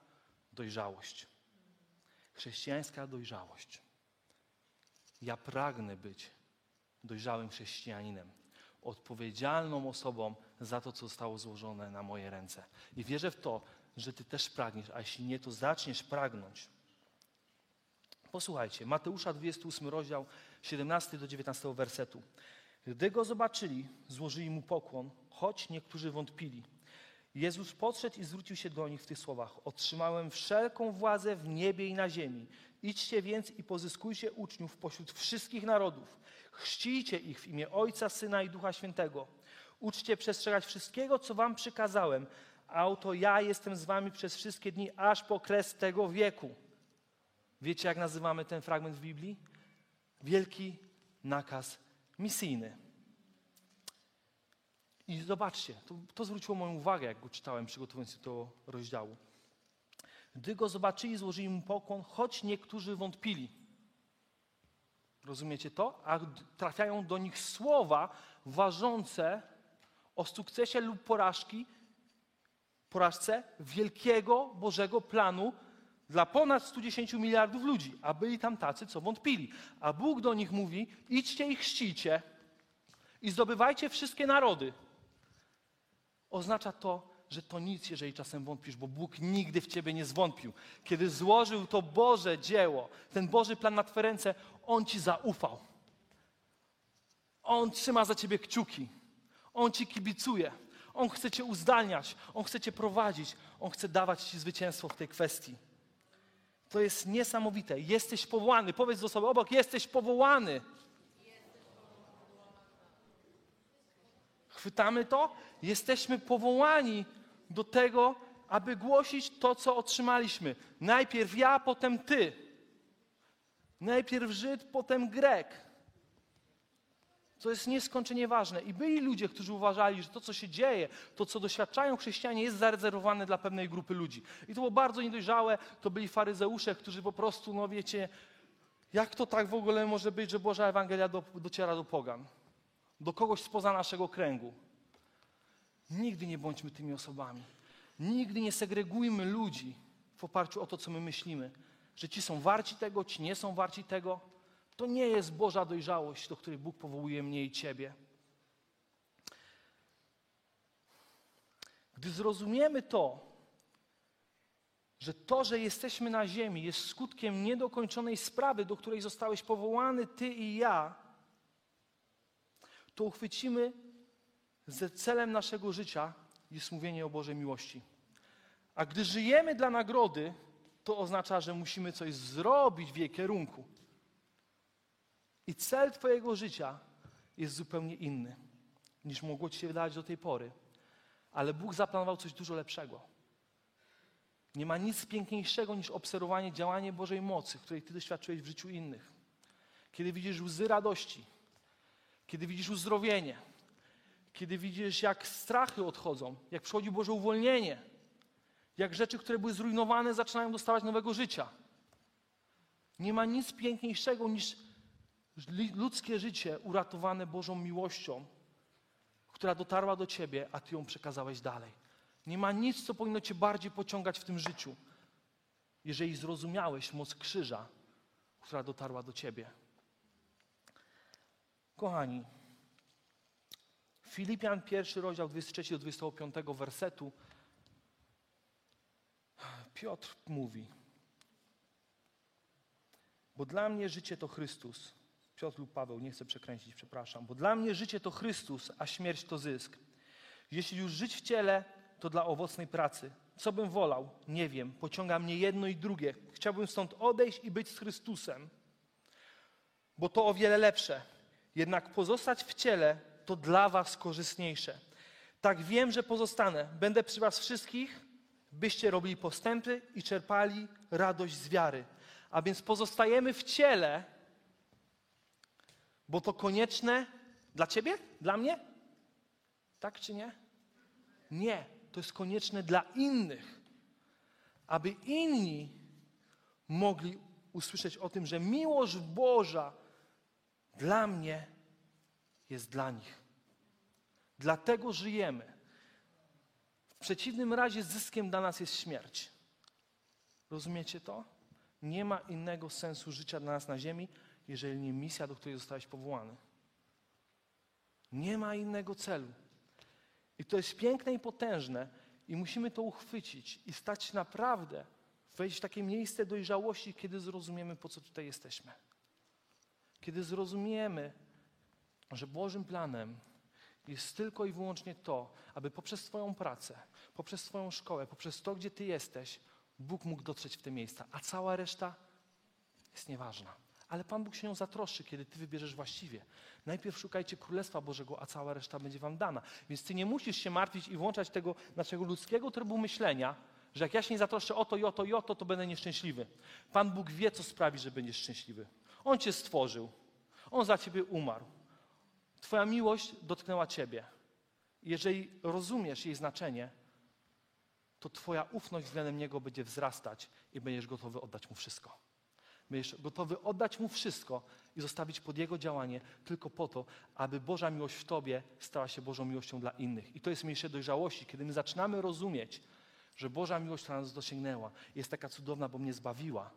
dojrzałość. Chrześcijańska dojrzałość. Ja pragnę być dojrzałym chrześcijaninem, odpowiedzialną osobą za to, co zostało złożone na moje ręce. I wierzę w to, że Ty też pragniesz, a jeśli nie, to zaczniesz pragnąć. Posłuchajcie, Mateusza 28 rozdział 17 do 19 wersetu. Gdy go zobaczyli, złożyli mu pokłon, choć niektórzy wątpili. Jezus podszedł i zwrócił się do nich w tych słowach: Otrzymałem wszelką władzę w niebie i na ziemi. Idźcie więc i pozyskujcie uczniów pośród wszystkich narodów. Chrzcijcie ich w imię Ojca, Syna i Ducha Świętego. Uczcie przestrzegać wszystkiego, co wam przykazałem, a oto ja jestem z wami przez wszystkie dni, aż po kres tego wieku. Wiecie, jak nazywamy ten fragment w Biblii? Wielki nakaz misyjny. I zobaczcie, to, to zwróciło moją uwagę, jak go czytałem, przygotowując się do rozdziału. Gdy go zobaczyli, złożyli mu pokłon, choć niektórzy wątpili. Rozumiecie to? A trafiają do nich słowa ważące o sukcesie lub porażki, porażce wielkiego Bożego planu dla ponad 110 miliardów ludzi, a byli tam tacy, co wątpili. A Bóg do nich mówi: idźcie i chrzcijcie i zdobywajcie wszystkie narody. Oznacza to, że to nic, jeżeli czasem wątpisz, bo Bóg nigdy w ciebie nie zwątpił. Kiedy złożył to Boże dzieło, ten Boży plan na twoje ręce, On ci zaufał. On trzyma za ciebie kciuki. On ci kibicuje. On chce cię uzdalniać. On chce cię prowadzić. On chce dawać ci zwycięstwo w tej kwestii. To jest niesamowite. Jesteś powołany. Powiedz do osoby obok, jesteś powołany. Chwytamy to? Jesteśmy powołani do tego, aby głosić to, co otrzymaliśmy. Najpierw ja, potem ty. Najpierw Żyd, potem Grek. To jest nieskończenie ważne. I byli ludzie, którzy uważali, że to, co się dzieje, to, co doświadczają chrześcijanie, jest zarezerwowane dla pewnej grupy ludzi. I to było bardzo niedojrzałe. To byli faryzeusze, którzy po prostu, no wiecie, jak to tak w ogóle może być, że Boża Ewangelia do, dociera do pogan? Do kogoś spoza naszego kręgu. Nigdy nie bądźmy tymi osobami. Nigdy nie segregujmy ludzi w oparciu o to, co my myślimy. Że ci są warci tego, ci nie są warci tego. To nie jest Boża dojrzałość, do której Bóg powołuje mnie i ciebie. Gdy zrozumiemy to, że to, że jesteśmy na ziemi, jest skutkiem niedokończonej sprawy, do której zostałeś powołany ty i ja, to uchwycimy, że celem naszego życia jest mówienie o Bożej miłości. A gdy żyjemy dla nagrody, to oznacza, że musimy coś zrobić w jej kierunku. I cel Twojego życia jest zupełnie inny, niż mogło Ci się wydawać do tej pory. Ale Bóg zaplanował coś dużo lepszego. Nie ma nic piękniejszego niż obserwowanie działania Bożej mocy, której Ty doświadczyłeś w życiu innych. Kiedy widzisz łzy radości, kiedy widzisz uzdrowienie, kiedy widzisz, jak strachy odchodzą, jak przychodzi Boże uwolnienie, jak rzeczy, które były zrujnowane, zaczynają dostawać nowego życia. Nie ma nic piękniejszego niż ludzkie życie uratowane Bożą miłością, która dotarła do ciebie, a ty ją przekazałeś dalej. Nie ma nic, co powinno cię bardziej pociągać w tym życiu, jeżeli zrozumiałeś moc krzyża, która dotarła do ciebie. Kochani, Filipian pierwszy rozdział 23 do 25 wersetu Piotr mówi, bo dla mnie życie to Chrystus, Piotr lub Paweł, nie chcę przekręcić, przepraszam. Bo dla mnie życie to Chrystus, a śmierć to zysk. Jeśli już żyć w ciele, to dla owocnej pracy. Co bym wolał? Nie wiem. Pociąga mnie jedno i drugie. Chciałbym stąd odejść i być z Chrystusem, bo to o wiele lepsze. Jednak pozostać w ciele to dla was korzystniejsze. Tak wiem, że pozostanę. Będę przy was wszystkich, byście robili postępy i czerpali radość z wiary. A więc pozostajemy w ciele, bo to konieczne dla ciebie? Dla mnie? Tak czy nie? Nie, to jest konieczne dla innych, aby inni mogli usłyszeć o tym, że miłość Boża dla mnie jest dla nich. Dlatego żyjemy. W przeciwnym razie zyskiem dla nas jest śmierć. Rozumiecie to? Nie ma innego sensu życia dla nas na ziemi, jeżeli nie misja, do której zostałeś powołany. Nie ma innego celu. I to jest piękne i potężne, i musimy to uchwycić i stać naprawdę, wejść w takie miejsce dojrzałości, kiedy zrozumiemy, po co tutaj jesteśmy. Kiedy zrozumiemy, że Bożym planem jest tylko i wyłącznie to, aby poprzez Twoją pracę, poprzez Twoją szkołę, poprzez to, gdzie Ty jesteś, Bóg mógł dotrzeć w te miejsca, a cała reszta jest nieważna. Ale Pan Bóg się nią zatroszczy, kiedy Ty wybierzesz właściwie. Najpierw szukajcie Królestwa Bożego, a cała reszta będzie Wam dana. Więc Ty nie musisz się martwić i włączać tego naszego ludzkiego trybu myślenia, że jak ja się nie zatroszczę o to i o to i o to, to będę nieszczęśliwy. Pan Bóg wie, co sprawi, że będziesz szczęśliwy. On Cię stworzył. On za Ciebie umarł. Twoja miłość dotknęła Ciebie. Jeżeli rozumiesz jej znaczenie, to Twoja ufność względem Niego będzie wzrastać i będziesz gotowy oddać Mu wszystko. Będziesz gotowy oddać Mu wszystko i zostawić pod Jego działanie tylko po to, aby Boża miłość w Tobie stała się Bożą miłością dla innych. I to jest miejsce dojrzałości, kiedy my zaczynamy rozumieć, że Boża miłość, która nas dosięgnęła, jest taka cudowna, bo mnie zbawiła.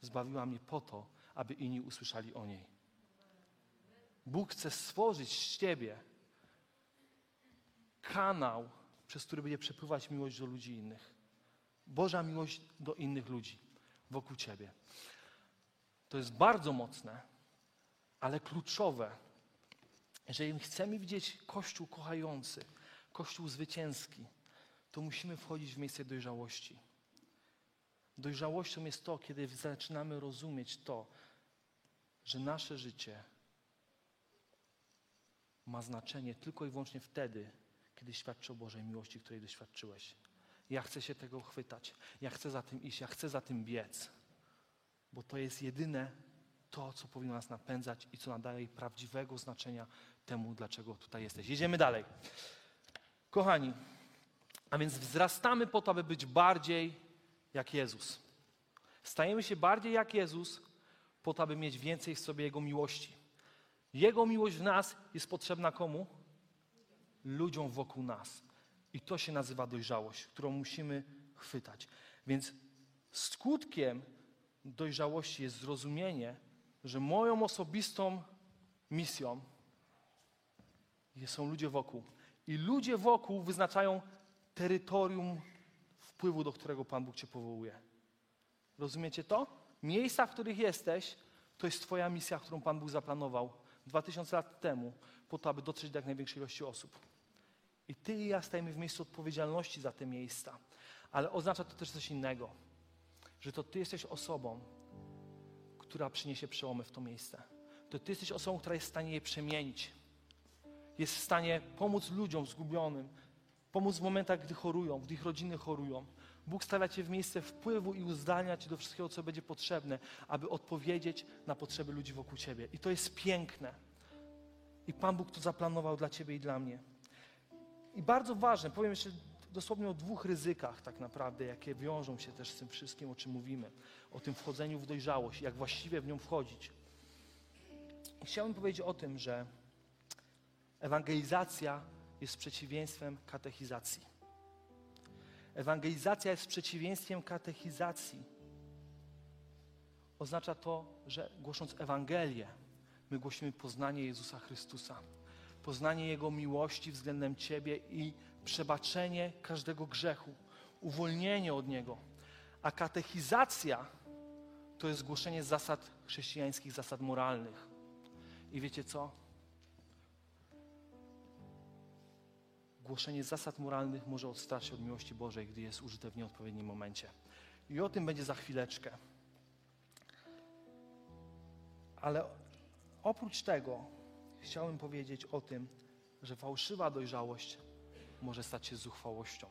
Zbawiła mnie po to, aby inni usłyszeli o niej. Bóg chce stworzyć z Ciebie kanał, przez który będzie przepływać miłość do ludzi innych. Boża miłość do innych ludzi wokół Ciebie. To jest bardzo mocne, ale kluczowe. Jeżeli chcemy widzieć Kościół kochający, Kościół zwycięski, to musimy wchodzić w miejsce dojrzałości. Dojrzałością jest to, kiedy zaczynamy rozumieć to, że nasze życie ma znaczenie tylko i wyłącznie wtedy, kiedy świadczy o Bożej miłości, której doświadczyłeś. Ja chcę się tego chwytać. Ja chcę za tym iść. Ja chcę za tym biec. Bo to jest jedyne to, co powinno nas napędzać i co nadaje prawdziwego znaczenia temu, dlaczego tutaj jesteś. Jedziemy dalej. Kochani, a więc wzrastamy po to, aby być bardziej jak Jezus. Stajemy się bardziej jak Jezus po to, aby mieć więcej w sobie Jego miłości. Jego miłość w nas jest potrzebna komu? Ludziom wokół nas. I to się nazywa dojrzałość, którą musimy chwytać. Więc skutkiem dojrzałości jest zrozumienie, że moją osobistą misją są ludzie wokół. I ludzie wokół wyznaczają terytorium wpływu, do którego Pan Bóg Cię powołuje. Rozumiecie to? Miejsca, w których jesteś, to jest Twoja misja, którą Pan Bóg zaplanował 2000 lat temu, po to, aby dotrzeć do jak największej ilości osób. I Ty i ja stajemy w miejscu odpowiedzialności za te miejsca. Ale oznacza to też coś innego, że to Ty jesteś osobą, która przyniesie przełomy w to miejsce. To Ty jesteś osobą, która jest w stanie je przemienić. Jest w stanie pomóc ludziom zgubionym, pomóc w momentach, gdy chorują, gdy ich rodziny chorują. Bóg stawia Cię w miejsce wpływu i uzdalnia Cię do wszystkiego, co będzie potrzebne, aby odpowiedzieć na potrzeby ludzi wokół Ciebie. I to jest piękne. I Pan Bóg to zaplanował dla Ciebie i dla mnie. I bardzo ważne, powiem jeszcze dosłownie o dwóch ryzykach tak naprawdę, jakie wiążą się też z tym wszystkim, o czym mówimy. O tym wchodzeniu w dojrzałość, jak właściwie w nią wchodzić. I chciałbym powiedzieć o tym, że ewangelizacja jest przeciwieństwem katechizacji. Ewangelizacja jest przeciwieństwem katechizacji. Oznacza to, że głosząc Ewangelię, my głosimy poznanie Jezusa Chrystusa, poznanie Jego miłości względem Ciebie i przebaczenie każdego grzechu, uwolnienie od Niego. A katechizacja to jest głoszenie zasad chrześcijańskich, zasad moralnych. I wiecie co? Głoszenie zasad moralnych może odstraszyć od miłości Bożej, gdy jest użyte w nieodpowiednim momencie. I o tym będzie za chwileczkę. Ale oprócz tego chciałem powiedzieć o tym, że fałszywa dojrzałość może stać się zuchwałością.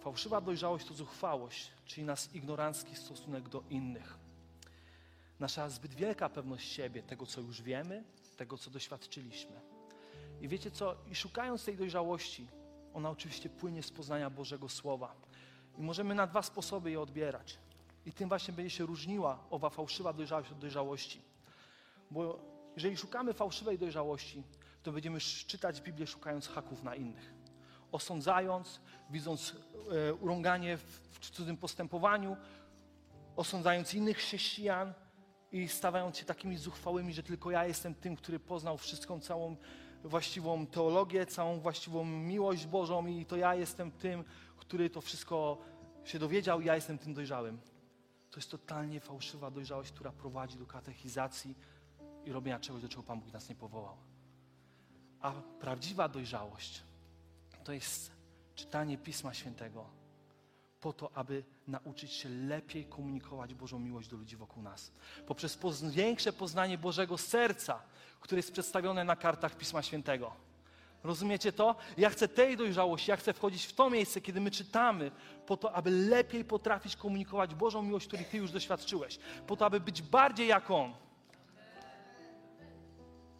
Fałszywa dojrzałość to zuchwałość, czyli nasz ignorancki stosunek do innych. Nasza zbyt wielka pewność siebie, tego co już wiemy, tego co doświadczyliśmy. I wiecie co? I szukając tej dojrzałości, ona oczywiście płynie z poznania Bożego Słowa. I możemy na dwa sposoby je odbierać. I tym właśnie będzie się różniła owa fałszywa dojrzałość od dojrzałości. Bo jeżeli szukamy fałszywej dojrzałości, to będziemy czytać Biblię szukając haków na innych. Osądzając, widząc e, urąganie w, w cudzym postępowaniu, osądzając innych chrześcijan i stawając się takimi zuchwałymi, że tylko ja jestem tym, który poznał wszystką, całą właściwą teologię, całą właściwą miłość Bożą i to ja jestem tym, który to wszystko się dowiedział, ja jestem tym dojrzałym. To jest totalnie fałszywa dojrzałość, która prowadzi do katechizacji i robienia czegoś, do czego Pan Bóg nas nie powołał. A prawdziwa dojrzałość to jest czytanie Pisma Świętego po to, aby nauczyć się lepiej komunikować Bożą miłość do ludzi wokół nas. Poprzez większe poznanie Bożego serca, które jest przedstawione na kartach Pisma Świętego. Rozumiecie to? Ja chcę tej dojrzałości, ja chcę wchodzić w to miejsce, kiedy my czytamy, po to, aby lepiej potrafić komunikować Bożą miłość, której Ty już doświadczyłeś. Po to, aby być bardziej jak On.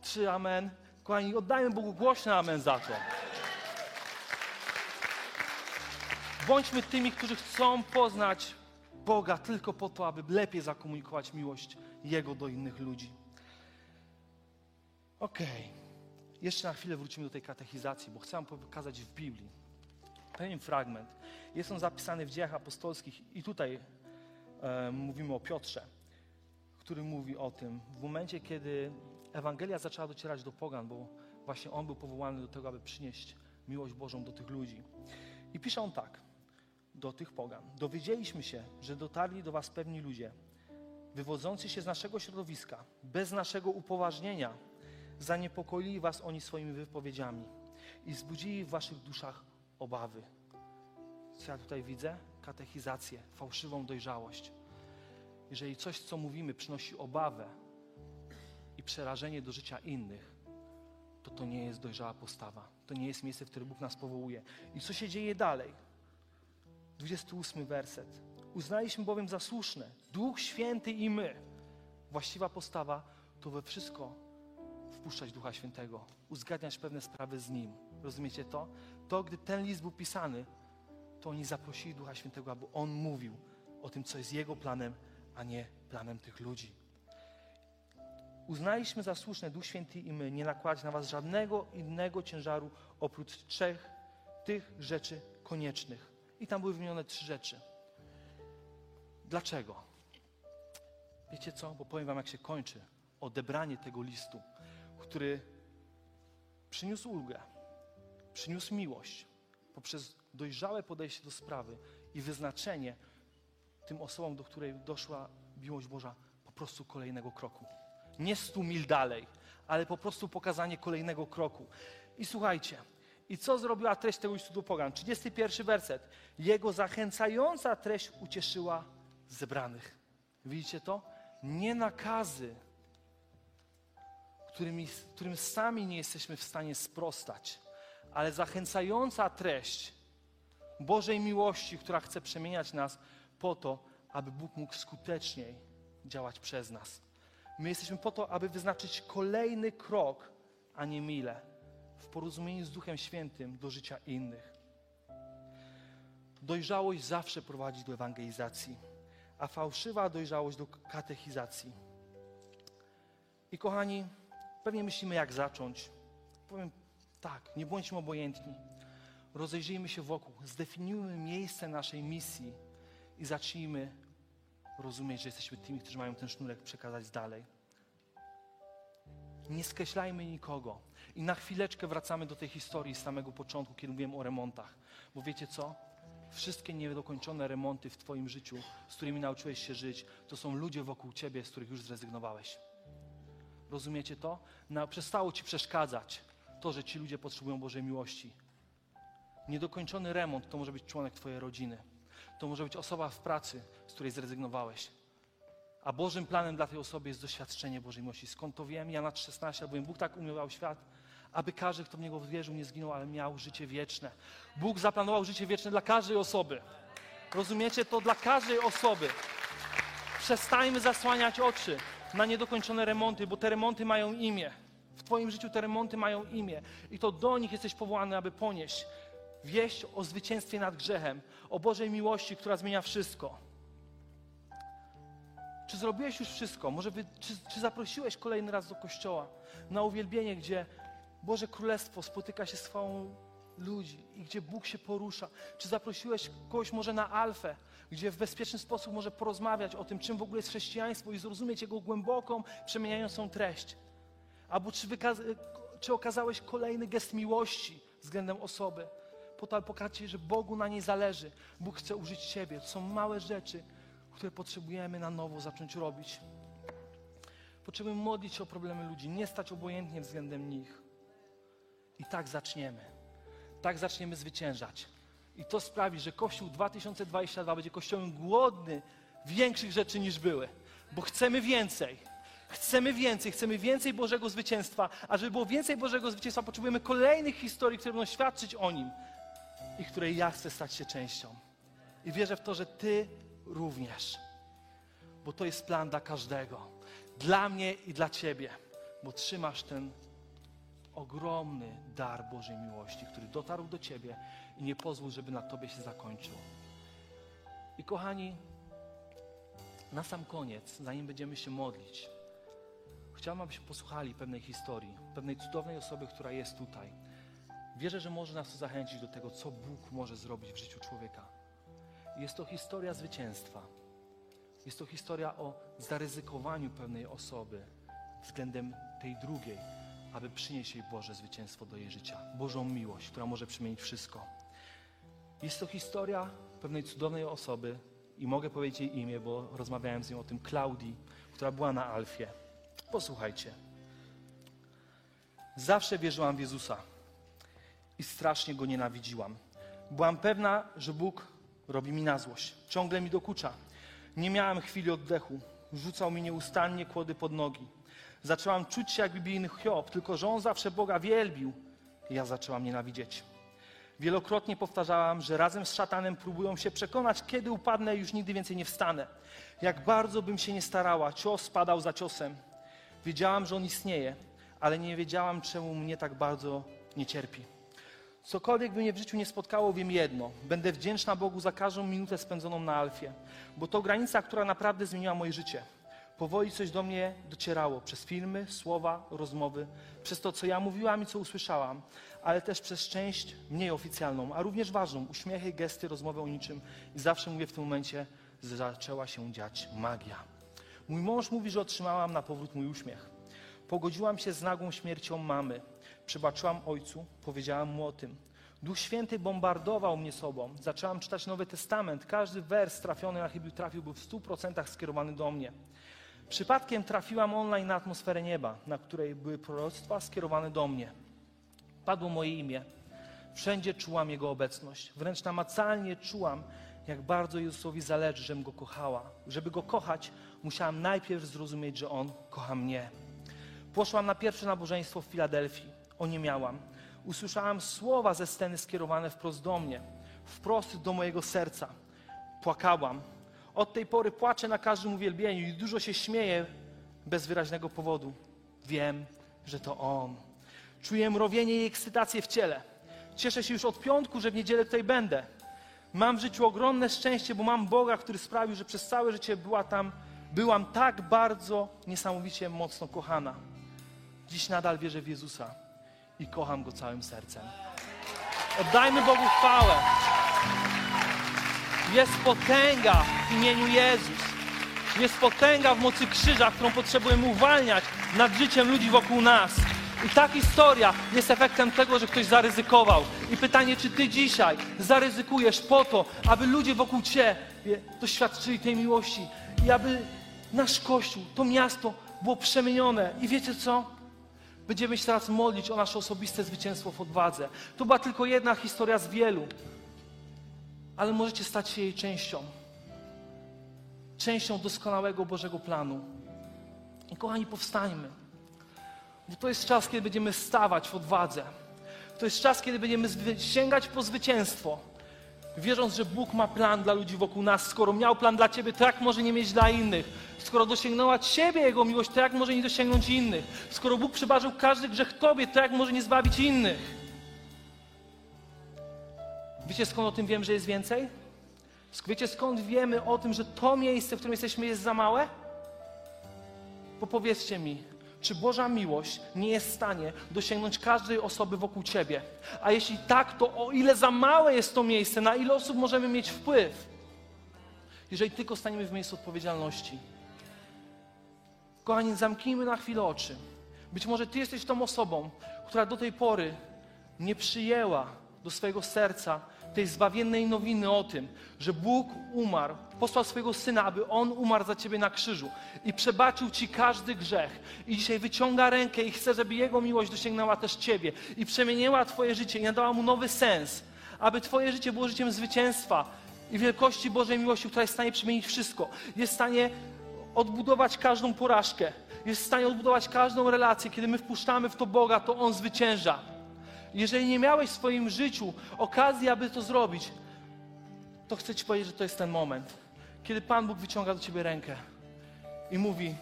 Trzy amen. Kochani, oddajmy Bogu głośny amen za to. Bądźmy tymi, którzy chcą poznać Boga tylko po to, aby lepiej zakomunikować miłość Jego do innych ludzi. Okej. Okay. Jeszcze na chwilę wrócimy do tej katechizacji, bo chcę Wam pokazać w Biblii pewien fragment. Jest on zapisany w dziejach apostolskich i tutaj e, mówimy o Piotrze, który mówi o tym w momencie, kiedy Ewangelia zaczęła docierać do pogan, bo właśnie on był powołany do tego, aby przynieść miłość Bożą do tych ludzi. I pisze on tak do tych pogan. Dowiedzieliśmy się, że dotarli do was pewni ludzie, wywodzący się z naszego środowiska, bez naszego upoważnienia, zaniepokoili was oni swoimi wypowiedziami i wzbudzili w waszych duszach obawy. Co ja tutaj widzę? Katechizację, fałszywą dojrzałość. Jeżeli coś, co mówimy, przynosi obawę i przerażenie do życia innych, to to nie jest dojrzała postawa. To nie jest miejsce, w które Bóg nas powołuje. I co się dzieje dalej? 28 werset. Uznaliśmy bowiem za słuszne, Duch Święty i my. Właściwa postawa to we wszystko wpuszczać Ducha Świętego, uzgadniać pewne sprawy z Nim. Rozumiecie to? To, gdy ten list był pisany, to oni zaprosili Ducha Świętego, aby On mówił o tym, co jest Jego planem, a nie planem tych ludzi. Uznaliśmy za słuszne, Duch Święty i my, nie nakładać na was żadnego innego ciężaru oprócz trzech tych rzeczy koniecznych. I tam były wymienione trzy rzeczy. Dlaczego? Wiecie co? Bo powiem wam, jak się kończy odebranie tego listu, który przyniósł ulgę, przyniósł miłość poprzez dojrzałe podejście do sprawy i wyznaczenie tym osobom, do której doszła miłość Boża, po prostu kolejnego kroku. Nie stu mil dalej, ale po prostu pokazanie kolejnego kroku. I słuchajcie, i co zrobiła treść tego listu pogan? 31 werset. Jego zachęcająca treść ucieszyła zebranych. Widzicie to? Nie nakazy, którymi, którym sami nie jesteśmy w stanie sprostać, ale zachęcająca treść Bożej miłości, która chce przemieniać nas po to, aby Bóg mógł skuteczniej działać przez nas. My jesteśmy po to, aby wyznaczyć kolejny krok, a nie mile w porozumieniu z Duchem Świętym do życia innych. Dojrzałość zawsze prowadzi do ewangelizacji, a fałszywa dojrzałość do katechizacji. I kochani, pewnie myślimy, jak zacząć. Powiem tak, nie bądźmy obojętni. Rozejrzyjmy się wokół, zdefiniujmy miejsce naszej misji i zacznijmy rozumieć, że jesteśmy tymi, którzy mają ten sznurek przekazać dalej. Nie skreślajmy nikogo. I na chwileczkę wracamy do tej historii z samego początku, kiedy mówiłem o remontach. Bo wiecie co? Wszystkie niedokończone remonty w Twoim życiu, z którymi nauczyłeś się żyć, to są ludzie wokół Ciebie, z których już zrezygnowałeś. Rozumiecie to? Przestało ci przeszkadzać to, że ci ludzie potrzebują Bożej miłości. Niedokończony remont to może być członek Twojej rodziny. To może być osoba w pracy, z której zrezygnowałeś. A Bożym planem dla tej osoby jest doświadczenie Bożej miłości. Skąd to wiem? Jana 3,16, albowiem Bóg tak umiłował świat, aby każdy, kto w Niego wierzył, nie zginął, ale miał życie wieczne. Bóg zaplanował życie wieczne dla każdej osoby. Rozumiecie? To dla każdej osoby. Przestańmy zasłaniać oczy na niedokończone remonty, bo te remonty mają imię. W Twoim życiu te remonty mają imię i to do nich jesteś powołany, aby ponieść wieść o zwycięstwie nad grzechem, o Bożej miłości, która zmienia wszystko. Czy zrobiłeś już wszystko? Może wy, czy, czy zaprosiłeś kolejny raz do kościoła na uwielbienie, gdzie Boże Królestwo spotyka się z chwałą ludzi i gdzie Bóg się porusza? Czy zaprosiłeś kogoś może na alfę, gdzie w bezpieczny sposób może porozmawiać o tym, czym w ogóle jest chrześcijaństwo i zrozumieć jego głęboką, przemieniającą treść? Albo czy, czy okazałeś kolejny gest miłości względem osoby? Po to, aby pokazać, że Bogu na niej zależy. Bóg chce użyć Ciebie. To są małe rzeczy, które potrzebujemy na nowo zacząć robić. Potrzebujemy modlić się o problemy ludzi, nie stać obojętnie względem nich. I tak zaczniemy. Tak zaczniemy zwyciężać. I to sprawi, że Kościół 2022 będzie kościołem głodny większych rzeczy niż były, bo chcemy więcej. Chcemy więcej, chcemy więcej Bożego zwycięstwa, a żeby było więcej Bożego zwycięstwa, potrzebujemy kolejnych historii, które będą świadczyć o Nim i której ja chcę stać się częścią. I wierzę w to, że Ty również, bo to jest plan dla każdego, dla mnie i dla Ciebie, bo trzymasz ten ogromny dar Bożej miłości, który dotarł do Ciebie i nie pozwól, żeby na Tobie się zakończył. I kochani, na sam koniec, zanim będziemy się modlić, chciałbym, abyśmy posłuchali pewnej historii, pewnej cudownej osoby, która jest tutaj. Wierzę, że może nas to zachęcić do tego, co Bóg może zrobić w życiu człowieka. Jest to historia zwycięstwa. Jest to historia o zaryzykowaniu pewnej osoby względem tej drugiej, aby przynieść jej Boże zwycięstwo do jej życia, Bożą miłość, która może przemienić wszystko. Jest to historia pewnej cudownej osoby i mogę powiedzieć jej imię, bo rozmawiałem z nią o tym, Klaudii, która była na Alfie. Posłuchajcie. Zawsze wierzyłam w Jezusa i strasznie Go nienawidziłam. Byłam pewna, że Bóg robi mi na złość. Ciągle mi dokucza. Nie miałam chwili oddechu. Rzucał mi nieustannie kłody pod nogi. Zaczęłam czuć się jak biblijny Hiob, tylko że on zawsze Boga wielbił. Ja zaczęłam nienawidzieć. Wielokrotnie powtarzałam, że razem z szatanem próbują się przekonać, kiedy upadnę już nigdy więcej nie wstanę. Jak bardzo bym się nie starała, cios spadał za ciosem. Wiedziałam, że on istnieje, ale nie wiedziałam, czemu mnie tak bardzo nie cierpi. Cokolwiek by mnie w życiu nie spotkało, wiem jedno. Będę wdzięczna Bogu za każdą minutę spędzoną na Alfie, bo to granica, która naprawdę zmieniła moje życie. Powoli coś do mnie docierało przez filmy, słowa, rozmowy, przez to, co ja mówiłam i co usłyszałam, ale też przez część mniej oficjalną, a również ważną, uśmiechy, gesty, rozmowy o niczym. I zawsze mówię w tym momencie, zaczęła się dziać magia. Mój mąż mówi, że otrzymałam na powrót mój uśmiech. Pogodziłam się z nagłą śmiercią mamy. Przebaczyłam ojcu, powiedziałam mu o tym. Duch Święty bombardował mnie sobą. Zaczęłam czytać Nowy Testament. Każdy wers trafiony na chybił trafił był w stu procentach skierowany do mnie. Przypadkiem trafiłam online na atmosferę nieba, na której były proroctwa skierowane do mnie. Padło moje imię. Wszędzie czułam Jego obecność. Wręcz namacalnie czułam, jak bardzo Jezusowi zależy, żebym Go kochała. Żeby Go kochać, musiałam najpierw zrozumieć, że On kocha mnie. Poszłam na pierwsze nabożeństwo w Filadelfii. Oniemiałam. Usłyszałam słowa ze sceny skierowane wprost do mnie, wprost do mojego serca. Płakałam. Od tej pory płaczę na każdym uwielbieniu i dużo się śmieję bez wyraźnego powodu. Wiem, że to On. Czuję mrowienie i ekscytację w ciele. Cieszę się już od piątku, że w niedzielę tutaj będę. Mam w życiu ogromne szczęście, bo mam Boga, który sprawił, że przez całe życie była tam, byłam tak bardzo niesamowicie mocno kochana. Dziś nadal wierzę w Jezusa i kocham Go całym sercem. Oddajmy Bogu chwałę. Jest potęga w imieniu Jezus. Jest potęga w mocy krzyża, którą potrzebujemy uwalniać nad życiem ludzi wokół nas. I ta historia jest efektem tego, że ktoś zaryzykował. I pytanie, czy ty dzisiaj zaryzykujesz po to, aby ludzie wokół ciebie doświadczyli tej miłości i aby nasz Kościół, to miasto było przemienione. I wiecie co? Będziemy się teraz modlić o nasze osobiste zwycięstwo w odwadze. To była tylko jedna historia z wielu, ale możecie stać się jej częścią. Częścią doskonałego Bożego planu. I kochani, powstańmy. Bo to jest czas, kiedy będziemy stawać w odwadze. To jest czas, kiedy będziemy sięgać po zwycięstwo. Wierząc, że Bóg ma plan dla ludzi wokół nas. Skoro miał plan dla Ciebie, to jak może nie mieć dla innych? Skoro dosięgnęła Ciebie Jego miłość, to jak może nie dosięgnąć innych? Skoro Bóg przebaczył każdy grzech Tobie, to jak może nie zbawić innych? Wiecie skąd o tym wiem, że jest więcej? Wiecie skąd wiemy o tym, że to miejsce, w którym jesteśmy, jest za małe? Bo powiedzcie mi, czy Boża miłość nie jest w stanie dosięgnąć każdej osoby wokół Ciebie? A jeśli tak, to o ile za małe jest to miejsce, na ile osób możemy mieć wpływ? Jeżeli tylko staniemy w miejscu odpowiedzialności. Kochani, zamknijmy na chwilę oczy. Być może Ty jesteś tą osobą, która do tej pory nie przyjęła do swojego serca tej zbawiennej nowiny o tym, że Bóg umarł, posłał swojego Syna, aby On umarł za Ciebie na krzyżu i przebaczył Ci każdy grzech. I dzisiaj wyciąga rękę i chce, żeby Jego miłość dosięgnęła też Ciebie i przemieniła Twoje życie i nadała Mu nowy sens, aby Twoje życie było życiem zwycięstwa i wielkości Bożej miłości, która jest w stanie przemienić wszystko. Jest w stanie odbudować każdą porażkę. Jest w stanie odbudować każdą relację. Kiedy my wpuszczamy w to Boga, to On zwycięża. Jeżeli nie miałeś w swoim życiu okazji, aby to zrobić, to chcę Ci powiedzieć, że to jest ten moment, kiedy Pan Bóg wyciąga do Ciebie rękę i mówi: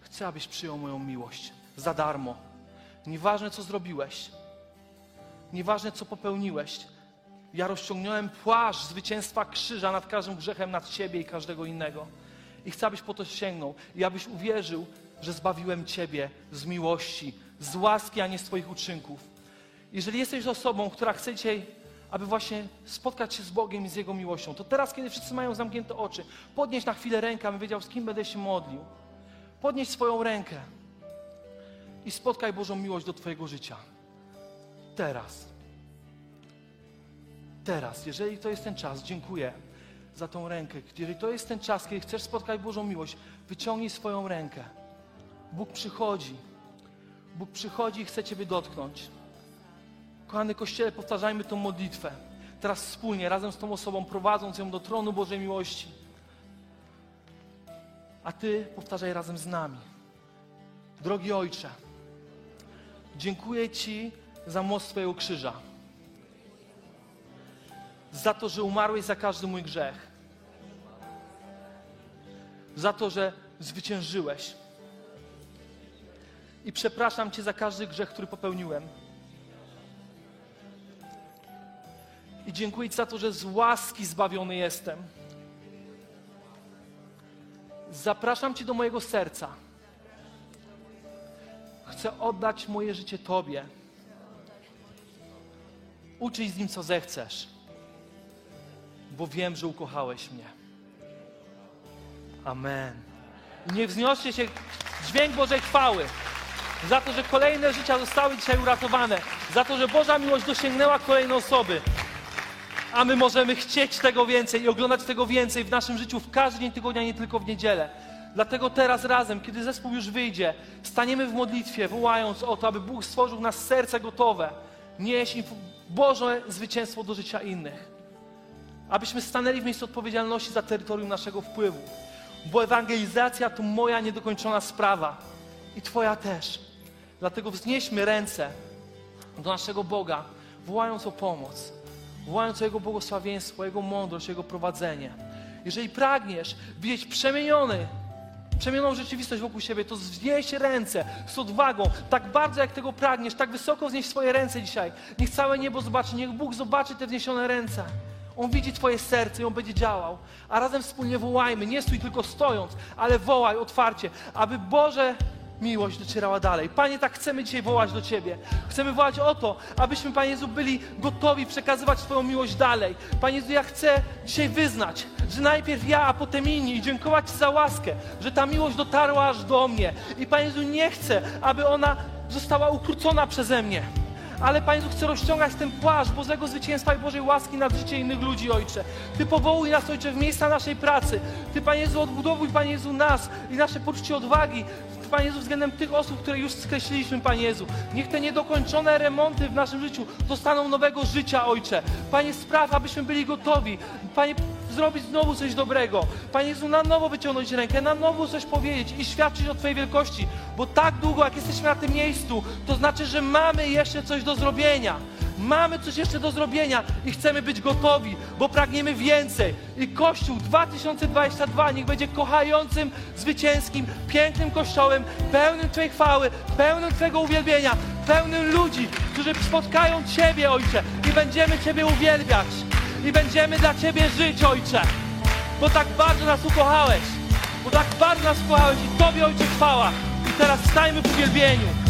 Chcę, abyś przyjął moją miłość za darmo. Nieważne, co zrobiłeś, nieważne, co popełniłeś, ja rozciągnąłem płaszcz zwycięstwa krzyża nad każdym grzechem, nad Ciebie i każdego innego. I chcę, abyś po to sięgnął i abyś uwierzył, że zbawiłem Ciebie z miłości, z łaski, a nie z Twoich uczynków. Jeżeli jesteś osobą, która chce dzisiaj, aby właśnie spotkać się z Bogiem i z Jego miłością, to teraz, kiedy wszyscy mają zamknięte oczy, podnieś na chwilę rękę, abym wiedział, z kim będę się modlił. Podnieś swoją rękę i spotkaj Bożą miłość do Twojego życia. Teraz. Teraz, jeżeli to jest ten czas, dziękuję za tą rękę. Jeżeli to jest ten czas, kiedy chcesz spotkać Bożą miłość, wyciągnij swoją rękę. Bóg przychodzi. Bóg przychodzi i chce Ciebie dotknąć. Kochany Kościele, powtarzajmy tą modlitwę. Teraz wspólnie, razem z tą osobą, prowadząc ją do tronu Bożej miłości. A Ty powtarzaj razem z nami. Drogi Ojcze, dziękuję Ci za moc Twojego krzyża. Za to, że umarłeś za każdy mój grzech. Za to, że zwyciężyłeś i przepraszam Cię za każdy grzech, który popełniłem. I dziękuję Ci za to, że z łaski zbawiony jestem. Zapraszam Cię do mojego serca. Chcę oddać moje życie Tobie. Uczyj z nim, co zechcesz, bo wiem, że ukochałeś mnie. Amen. niech wzniesie się dźwięk Bożej chwały za to, że kolejne życia zostały dzisiaj uratowane, za to, że Boża miłość dosięgnęła kolejne osoby. A my możemy chcieć tego więcej i oglądać tego więcej w naszym życiu w każdy dzień tygodnia, nie tylko w niedzielę. Dlatego teraz razem, kiedy zespół już wyjdzie, staniemy w modlitwie, wołając o to, aby Bóg stworzył nas serce gotowe, nieść Boże zwycięstwo do życia innych. Abyśmy stanęli w miejscu odpowiedzialności za terytorium naszego wpływu. Bo ewangelizacja to moja niedokończona sprawa i Twoja też. Dlatego wznieśmy ręce do naszego Boga, wołając o pomoc, wołając o Jego błogosławieństwo, Jego mądrość, Jego prowadzenie. Jeżeli pragniesz widzieć przemieniony, przemienioną rzeczywistość wokół siebie, to wznieś ręce z odwagą, tak bardzo jak tego pragniesz, tak wysoko wznieś swoje ręce dzisiaj. Niech całe niebo zobaczy, niech Bóg zobaczy te wzniesione ręce. On widzi Twoje serce i On będzie działał. A razem wspólnie wołajmy, nie stój tylko stojąc, ale wołaj otwarcie, aby Boże miłość docierała dalej. Panie, tak chcemy dzisiaj wołać do Ciebie. Chcemy wołać o to, abyśmy, Panie Jezu, byli gotowi przekazywać Twoją miłość dalej. Panie Jezu, ja chcę dzisiaj wyznać, że najpierw ja, a potem inni i dziękować Ci za łaskę, że ta miłość dotarła aż do mnie. I Panie Jezu, nie chcę, aby ona została ukrócona przeze mnie ale Panie Jezu, chcę rozciągać ten płaszcz Bożego zwycięstwa i Bożej łaski nad życie innych ludzi, Ojcze. Ty powołuj nas, Ojcze, w miejsca naszej pracy. Ty, Panie Jezu, odbudowuj, Panie Jezu, nas i nasze poczucie odwagi, Panie Jezu, względem tych osób, które już skreśliliśmy, Panie Jezu. Niech te niedokończone remonty w naszym życiu dostaną nowego życia, Ojcze. Panie, spraw, abyśmy byli gotowi. Panie, zrobić znowu coś dobrego. Panie Jezu, na nowo wyciągnąć rękę, na nowo coś powiedzieć i świadczyć o Twojej wielkości. Bo tak długo, jak jesteśmy na tym miejscu, to znaczy, że mamy jeszcze coś do zrobienia. Mamy coś jeszcze do zrobienia i chcemy być gotowi, bo pragniemy więcej. I Kościół 2022 niech będzie kochającym, zwycięskim, pięknym Kościołem, pełnym Twojej chwały, pełnym Twojego uwielbienia, pełnym ludzi, którzy spotkają Ciebie, Ojcze, i będziemy Ciebie uwielbiać. I będziemy dla Ciebie żyć, Ojcze, bo tak bardzo nas ukochałeś, bo tak bardzo nas ukochałeś i Tobie, Ojcze, chwała. I teraz stajmy w uwielbieniu.